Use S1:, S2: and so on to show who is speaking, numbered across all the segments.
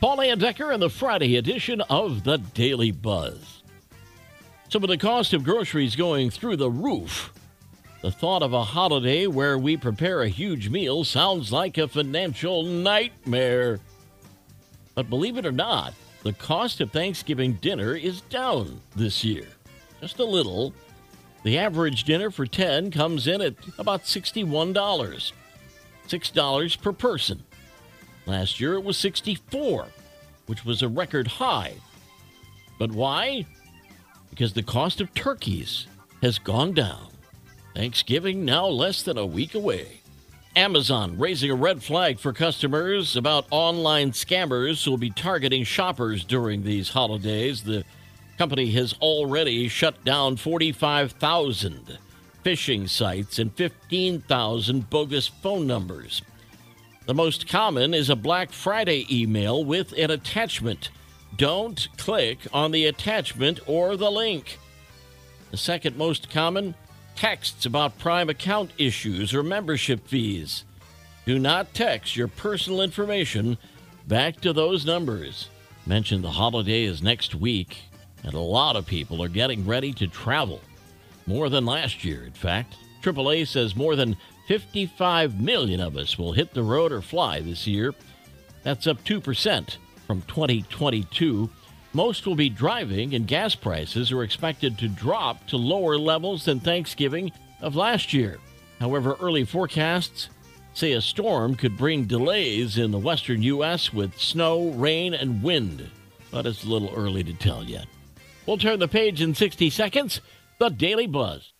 S1: Paul Layendecker and the Friday edition of the Daily Buzz. So, with the cost of groceries going through the roof, the thought of a holiday where we prepare a huge meal sounds like a financial nightmare. But believe it or not, the cost of Thanksgiving dinner is down this year. Just a little. The average dinner for 10 comes in at about $61. $6 per person. Last year it was 64, which was a record high. But why? Because the cost of turkeys has gone down. Thanksgiving now less than a week away. Amazon raising a red flag for customers about online scammers who will be targeting shoppers during these holidays. The company has already shut down 45,000 phishing sites and 15,000 bogus phone numbers. The most common is a Black Friday email with an attachment. Don't click on the attachment or the link. The second most common, texts about Prime account issues or membership fees. Do not text your personal information back to those numbers. Mention the holiday is next week, and a lot of people are getting ready to travel. More than last year, in fact. AAA says more than 55 million of us will hit the road or fly this year. That's up 2% from 2022. Most will be driving, and gas prices are expected to drop to lower levels than Thanksgiving of last year. However, early forecasts say a storm could bring delays in the western U.S. with snow, rain, and wind. But it's a little early to tell yet. We'll turn the page in 60 seconds. The Daily Buzz.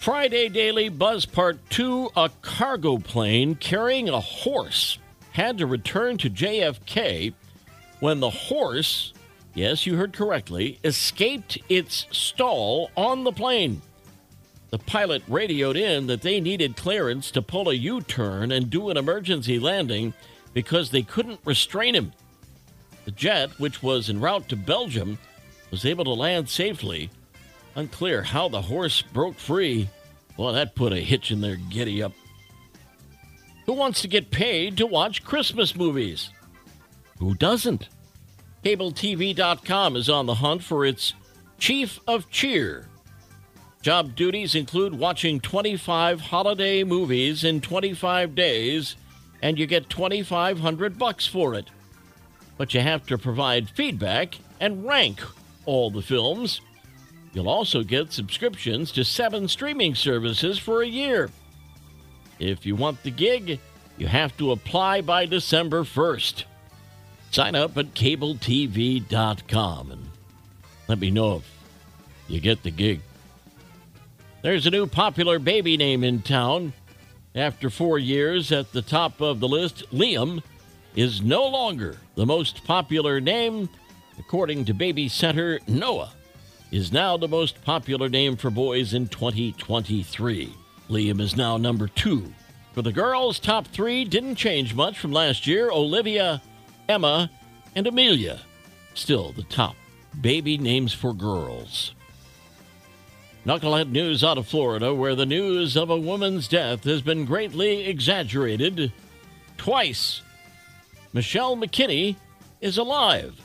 S1: Friday Daily Buzz Part 2 A cargo plane carrying a horse had to return to JFK when the horse, yes, you heard correctly, escaped its stall on the plane. The pilot radioed in that they needed clearance to pull a U turn and do an emergency landing because they couldn't restrain him. The jet, which was en route to Belgium, was able to land safely Unclear how the horse broke free. Well, that put a hitch in their giddy up. Who wants to get paid to watch Christmas movies? Who doesn't? CableTV.com is on the hunt for its Chief of Cheer. Job duties include watching 25 holiday movies in 25 days, and you get 2,500 bucks for it. But you have to provide feedback and rank all the films. You'll also get subscriptions to seven streaming services for a year. If you want the gig, you have to apply by December 1st. Sign up at cabletv.com and let me know if you get the gig. There's a new popular baby name in town. After four years at the top of the list, Liam is no longer the most popular name, according to Baby Center Noah is now the most popular name for boys in 2023. Liam is now number two. For the girls, top three didn't change much from last year Olivia, Emma, and Amelia. Still the top baby names for girls. Knucklehead news out of Florida, where the news of a woman's death has been greatly exaggerated twice. Michelle McKinney is alive,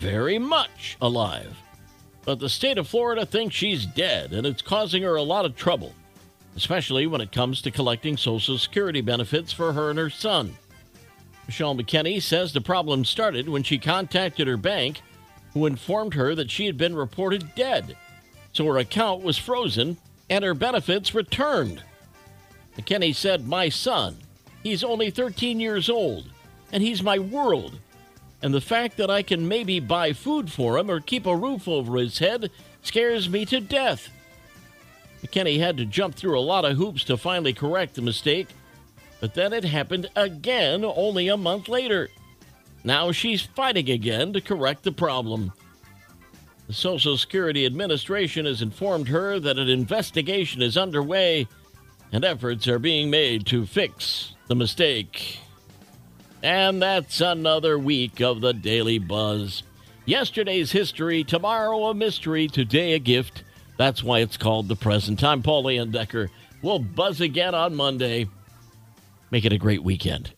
S1: very much alive. But the state of Florida thinks she's dead, and it's causing her a lot of trouble, especially when it comes to collecting Social Security benefits for her and her son. Michelle McKinney says the problem started when she contacted her bank, who informed her that she had been reported dead, so her account was frozen and her benefits returned. McKinney said, My son, he's only 13 years old, and he's my world. And the fact that I can maybe buy food for him or keep a roof over his head scares me to death. McKinney had to jump through a lot of hoops to finally correct the mistake, but then it happened again only a month later. Now she's fighting again to correct the problem. The Social Security Administration has informed her that an investigation is underway and efforts are being made to fix the mistake. And that's another week of the Daily Buzz. Yesterday's history, tomorrow a mystery, today a gift. That's why it's called the present. I'm Paul Layendecker. We'll buzz again on Monday. Make it a great weekend.